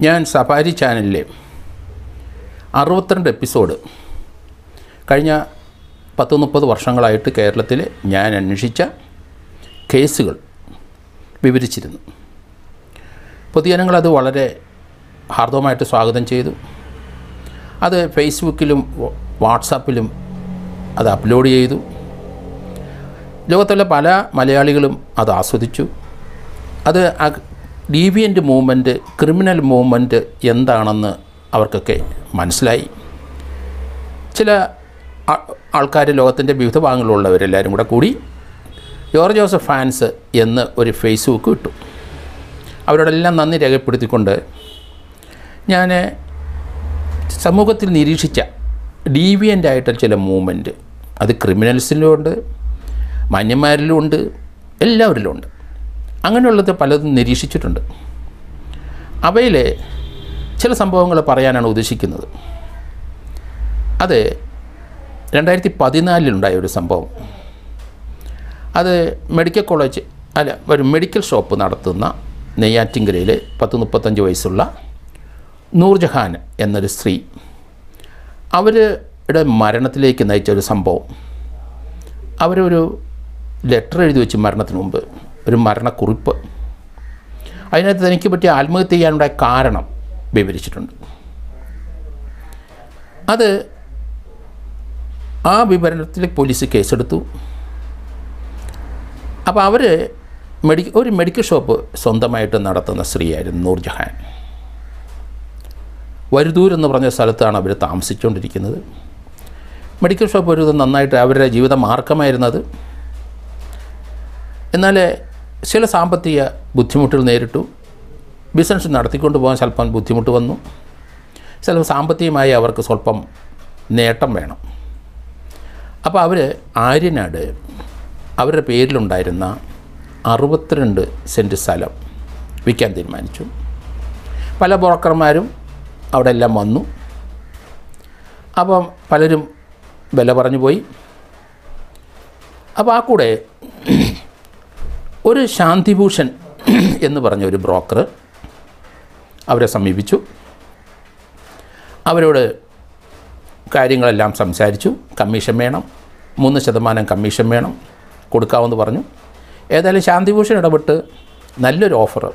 ഞാൻ സഫാരി ചാനലിലെ അറുപത്തിരണ്ട് എപ്പിസോഡ് കഴിഞ്ഞ പത്ത് മുപ്പത് വർഷങ്ങളായിട്ട് കേരളത്തിൽ ഞാൻ അന്വേഷിച്ച കേസുകൾ വിവരിച്ചിരുന്നു. പൊതുജനങ്ങൾ അത് വളരെ ഹാർദവമായിട്ട് സ്വാഗതം ചെയ്തു. അത് ഫേസ്ബുക്കിലും വാട്സാപ്പിലും അത് അപ്ലോഡ് ചെയ്തു. ലോകത്തുള്ള പല മലയാളികളും അത് ആസ്വദിച്ചു. അത് ഡീവിയന്റ് മൂവ്മെന്റ് ക്രിമിനൽ മൂവ്മെന്റ് എന്താണെന്ന് അവർക്കൊക്കെ മനസ്സിലായി. ചില ആൾക്കാർ ലോകത്തിന്റെ വിവിധ ഭാഗങ്ങളിലുള്ളവരെല്ലാവരും കൂടെ കൂടി ജോർജ് ജോസഫ് ഫാൻസ് എന്ന് ഒരു ഫേസ്ബുക്ക് ഇട്ടു. അവരോടെല്ലാം നന്ദി രേഖപ്പെടുത്തിക്കൊണ്ട് ഞാൻ സമൂഹത്തിൽ നിരീക്ഷിച്ച ഡീവിയന്റ് ആയിട്ട് ചില മൂവ്മെന്റ് അത് ക്രിമിനൽസിലും ഉണ്ട് മാന്യന്മാരിലും ഉണ്ട് എല്ലാവരിലും ഉണ്ട് അങ്ങനെയുള്ളത് പലതും നിരീക്ഷിച്ചിട്ടുണ്ട്. അവയിൽ ചില സംഭവങ്ങൾ പറയാനാണ് ഉദ്ദേശിക്കുന്നത്. അത് രണ്ടായിരത്തി പതിനാലിലുണ്ടായ ഒരു സംഭവം. അത് മെഡിക്കൽ കോളേജ് അല്ല ഒരു മെഡിക്കൽ ഷോപ്പ് നടത്തുന്ന നെയ്യാറ്റിങ്കരയിൽ പത്ത് മുപ്പത്തഞ്ച് വയസ്സുള്ള നൂർജഹാൻ എന്നൊരു സ്ത്രീ അവരുടെ മരണത്തിലേക്ക് നയിച്ച ഒരു സംഭവം. അവരൊരു ലെറ്റർ എഴുതി വെച്ച് മരണത്തിന് മുമ്പ് ഒരു മരണക്കുറിപ്പ്. അതിനകത്ത് തനിക്ക് പറ്റിയ ആത്മഹത്യ ചെയ്യാനുള്ള കാരണം വിവരിച്ചിട്ടുണ്ട്. അത് ആ വിവരണത്തിൽ പോലീസ് കേസെടുത്തു. അപ്പോൾ അവർ മെഡി ഒരു മെഡിക്കൽ ഷോപ്പ് സ്വന്തമായിട്ട് നടത്തുന്ന സ്ത്രീയായിരുന്നു നൂർജഹാൻ. വരുതൂർ എന്ന് പറഞ്ഞ സ്ഥലത്താണ് അവർ താമസിച്ചുകൊണ്ടിരിക്കുന്നത് മെഡിക്കൽ ഷോപ്പ് ഒരു നന്നായിട്ട് അവരുടെ ജീവിത മാർഗമായിരുന്നത്. എന്നാൽ ചില സാമ്പത്തിക ബുദ്ധിമുട്ടുകൾ നേരിട്ടു. ബിസിനസ് നടത്തിക്കൊണ്ട് പോകാൻ സ്വല്പം ബുദ്ധിമുട്ട് വന്നു. ചിലപ്പോൾ സാമ്പത്തികമായി അവർക്ക് സ്വല്പം നേട്ടം വേണം. അപ്പോൾ അവർ ആര്യനാട് അവരുടെ പേരിലുണ്ടായിരുന്ന അറുപത്തിരണ്ട് സെന്റ് സ്ഥലം വിൽക്കാൻ തീരുമാനിച്ചു. പല ബ്രോക്കർമാരും അവിടെ എല്ലാം വന്നു. അപ്പം പലരും വില പറഞ്ഞു പോയി. അപ്പോൾ ആ കൂടെ ഒരു ശാന്തിഭൂഷൺ എന്ന് പറഞ്ഞ ഒരു ബ്രോക്കർ അവരെ സമീപിച്ചു. അവരോട് കാര്യങ്ങളെല്ലാം സംസാരിച്ചു. കമ്മീഷൻ വേണം മൂന്ന് ശതമാനം കമ്മീഷൻ വേണം കൊടുക്കാമെന്ന് പറഞ്ഞു. ഏതായാലും ശാന്തിഭൂഷൺ ഇടപെട്ട് നല്ലൊരു ഓഫർ.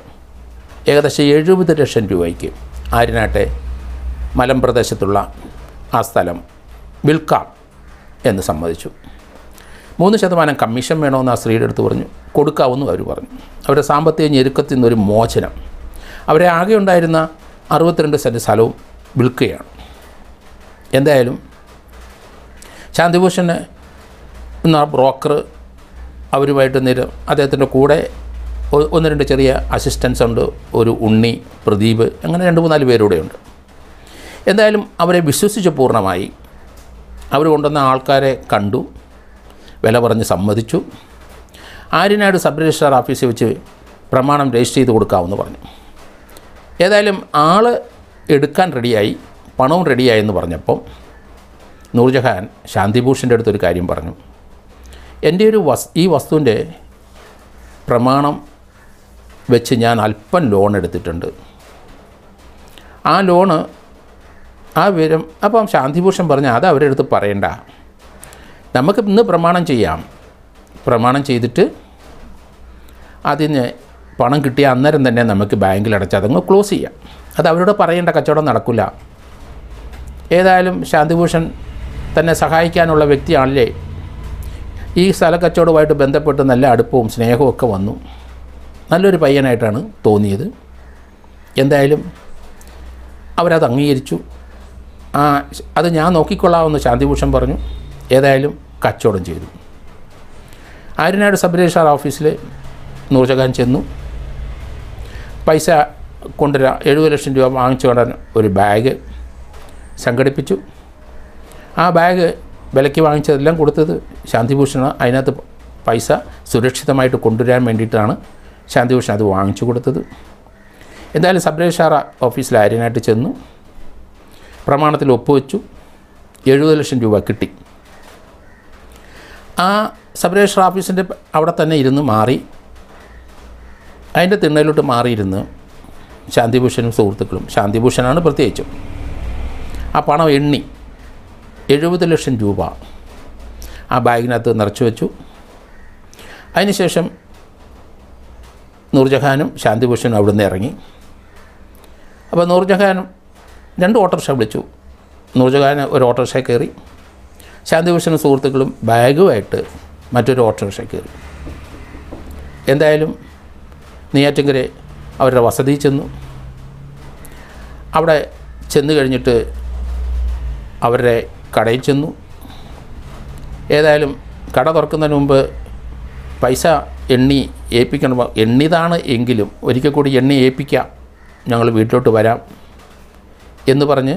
ഏകദേശം എഴുപത് ലക്ഷം രൂപയ്ക്ക് ആര്യനാട്ടെ മലമ്പ്രദേശത്തുള്ള ആ സ്ഥലം വിൽക്കാം എന്ന് സമ്മതിച്ചു. മൂന്ന് ശതമാനം കമ്മീഷൻ വേണമെന്ന് ആ സ്ത്രീയുടെ അടുത്ത് പറഞ്ഞു. കൊടുക്കാമെന്നും അവർ പറഞ്ഞു. അവരുടെ സാമ്പത്തിക ഞെരുക്കത്തിൽ നിന്നൊരു മോചനം. അവരെ ആകെ ഉണ്ടായിരുന്ന അറുപത്തിരണ്ട് സെന്റ് സ്ഥലവും വിൽക്കുകയാണ്. എന്തായാലും ശാന്തിഭൂഷന് എന്ന ബ്രോക്കർ അവരുമായിട്ട് നിര അദ്ദേഹത്തിന്റെ കൂടെ ഒന്ന് രണ്ട് ചെറിയ അസിസ്റ്റൻസ് ഉണ്ട് ഒരു ഉണ്ണി പ്രദീപ് അങ്ങനെ രണ്ട് മൂന്നാൽ പേരൂടെ ഉണ്ട്. എന്തായാലും അവരെ വിശ്വസിച്ച് പൂർണമായി. അവർ കൊണ്ടുവന്ന ആൾക്കാരെ കണ്ടു വില പറഞ്ഞ് സമ്മതിച്ചു. ആര്യനാട് സബ് രജിസ്ട്രാർ ഓഫീസിൽ വെച്ച് പ്രമാണം രജിസ്റ്റർ ചെയ്ത് കൊടുക്കാമെന്ന് പറഞ്ഞു. ഏതായാലും ആൾ എടുക്കാൻ റെഡിയായി പണവും റെഡിയായി എന്ന് പറഞ്ഞപ്പം നൂർജഹാൻ ശാന്തിഭൂഷന്റെ അടുത്തൊരു കാര്യം പറഞ്ഞു. എന്റെ ഒരു വസ് ഈ വസ്തുവിന്റെ പ്രമാണം വെച്ച് ഞാൻ അല്പം ലോൺ എടുത്തിട്ടുണ്ട്. ആ ലോണ് ആ വിവരം അപ്പം ശാന്തിഭൂഷൺ പറഞ്ഞു അത് അവരുടെ അടുത്ത് പറയണ്ട. നമുക്ക് ഇന്ന് പ്രമാണം ചെയ്യാം. പ്രമാണം ചെയ്തിട്ട് അതിന് പണം കിട്ടിയ അന്നേരം തന്നെ നമുക്ക് ബാങ്കിൽ അടച്ച് അതങ്ങ് ക്ലോസ് ചെയ്യാം. അത് അവരോട് പറയേണ്ട കച്ചവടം നടക്കില്ല. ഏതായാലും ശാന്തിഭൂഷൺ തന്നെ സഹായിക്കാനുള്ള വ്യക്തിയാണല്ലേ. ഈ സ്ഥല കച്ചവടവുമായിട്ട് ബന്ധപ്പെട്ട് നല്ല അടുപ്പവും സ്നേഹവും ഒക്കെ വന്നു. നല്ലൊരു പയ്യനായിട്ടാണ് തോന്നിയത്. എന്തായാലും അവരത് അംഗീകരിച്ചു. ആ അത് ഞാൻ നോക്കിക്കൊള്ളാമെന്ന് ശാന്തിഭൂഷൺ പറഞ്ഞു. ഏതായാലും കച്ചവടം ചെയ്തു. ആര്യനാട് സബ് രജിസ്ട്രാർ ഓഫീസിൽ നൂർജഹാൻ ചെന്നു. പൈസ കൊണ്ടുവരാൻ എഴുപത് ലക്ഷം രൂപ വാങ്ങിച്ചു കൊണ്ടാൻ ഒരു ബാഗ് സംഘടിപ്പിച്ചു. ആ ബാഗ് വിലയ്ക്ക് വാങ്ങിച്ചതെല്ലാം കൊടുത്തത് ശാന്തിഭൂഷണ. അതിനകത്ത് പൈസ സുരക്ഷിതമായിട്ട് കൊണ്ടുവരാൻ വേണ്ടിയിട്ടാണ് ശാന്തിഭൂഷൺ അത് വാങ്ങിച്ചു കൊടുത്തത്. എന്തായാലും സബ് രജിസ്ട്രാർ ഓഫീസിൽ ആര്യനായിട്ട് ചെന്നു. പ്രമാണത്തിൽ ഒപ്പുവെച്ചു. എഴുപത് ലക്ഷം രൂപ കിട്ടി. ആ സബ് രജിസ്റ്റർ ഓഫീസിന്റെ അവിടെ തന്നെ ഇരുന്ന് മാറി. അതിന്റെ തിണ്ണയിലോട്ട് മാറിയിരുന്ന് ശാന്തിഭൂഷനും സുഹൃത്തുക്കളും ശാന്തിഭൂഷനാണ് പ്രത്യേകിച്ചും. ആ പണം എണ്ണി എഴുപത് ലക്ഷം രൂപ ആ ബാഗിനകത്ത് നിറച്ചു വെച്ചു. അതിനുശേഷം നൂർജഹാനും ശാന്തിഭൂഷണും അവിടുന്ന് ഇറങ്ങി. അപ്പോൾ നൂർജഹാനും രണ്ട് ഓട്ടോറിക്ഷ വിളിച്ചു. നൂർജഹാൻ ഒരു ഓട്ടോറിക്ഷ കയറി. ശാന്തിഭൂഷണും സുഹൃത്തുക്കളും ബാഗുമായിട്ട് മറ്റൊരു ഓട്ടോറിക്ഷ കയറി. എന്തായാലും നെയ്യാറ്റിങ്കര അവരുടെ വസതി ചെന്നു. അവിടെ ചെന്ന് കഴിഞ്ഞിട്ട് അവരുടെ കടയിൽ ചെന്നു. ഏതായാലും കട തുറക്കുന്നതിന് മുമ്പ് പൈസ എണ്ണി ഏൽപ്പിക്കണം. എണ്ണിതാണ് എങ്കിലും ഒരിക്കൽ കൂടി എണ്ണി ഏൽപ്പിക്കാം. ഞങ്ങൾ വീട്ടിലോട്ട് വരാം എന്ന് പറഞ്ഞ്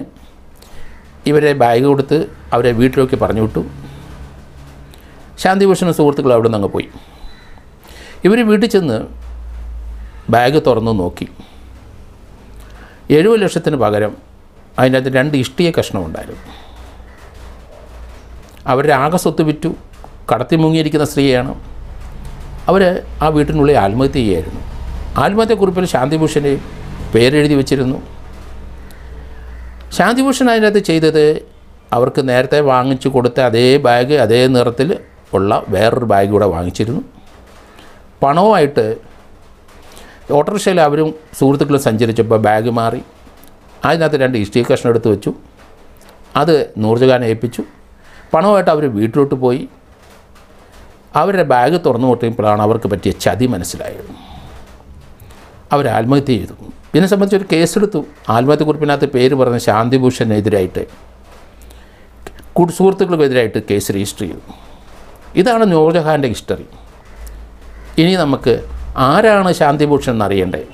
ഇവരെ ബാഗ് കൊടുത്ത് അവരെ വീട്ടിലേക്ക് പറഞ്ഞു വിട്ടു. ശാന്തിഭൂഷണ സുഹൃത്തുക്കൾ അവിടെ നിന്ന് പോയി. ഇവർ വീട്ടിൽ ചെന്ന് ബാഗ് തുറന്നു നോക്കി. എഴുപത് ലക്ഷത്തിന് പകരം അതിന്റെ അകത്ത് രണ്ട് ഇഷ്ടിയ കഷ്ണം ഉണ്ടായിരുന്നു. അവരുടെ ആകെ സ്വത്ത് വിറ്റു. കടത്തി മുങ്ങിയിരിക്കുന്ന സ്ത്രീയാണ്. അവർ ആ വീട്ടിനുള്ളിൽ ആത്മഹത്യ ചെയ്യായിരുന്നു. ആത്മഹത്യക്കുറിപ്പിൽ ശാന്തിഭൂഷന്റെ പേരെഴുതി വച്ചിരുന്നു. ശാന്തിഭൂഷൺ അതിനകത്ത് ചെയ്തത് അവർക്ക് നേരത്തെ വാങ്ങിച്ചു കൊടുത്ത അതേ ബാഗ് അതേ നിറത്തിൽ ഉള്ള വേറൊരു ബാഗ് കൂടെ വാങ്ങിച്ചിരുന്നു. പണവുമായിട്ട് ഓട്ടോറിക്ഷയിൽ അവരും സുഹൃത്തുക്കളും സഞ്ചരിച്ചപ്പോൾ ബാഗ് മാറി. അതിനകത്ത് രണ്ട് ഇഷ്ടിക കഷ്ണം എടുത്ത് വെച്ചു. അത് നൂർജഹാൻ ഏൽപ്പിച്ചു. പണവുമായിട്ട് അവർ വീട്ടിലോട്ട് പോയി. അവരുടെ ബാഗ് തുറന്നു കൊട്ടിയപ്പോഴാണ് അവർക്ക് പറ്റിയ ചതി മനസ്സിലായത്. അവർ ആത്മഹത്യ ചെയ്തു. ഇതിനെ സംബന്ധിച്ച് ഒരു കേസെടുത്തു. ആത്മഹത്യക്കുറിപ്പിനകത്ത് പേര് പറഞ്ഞ ശാന്തിഭൂഷനെതിരായിട്ട് സുഹൃത്തുക്കൾക്കെതിരായിട്ട് കേസ് രജിസ്റ്റർ ചെയ്തു. ഇതാണ് നൂർജഹാന്റെ ഹിസ്റ്ററി. ഇനി നമുക്ക് ആരാണ് ശാന്തിഭൂഷൺ എന്നറിയണ്ടേ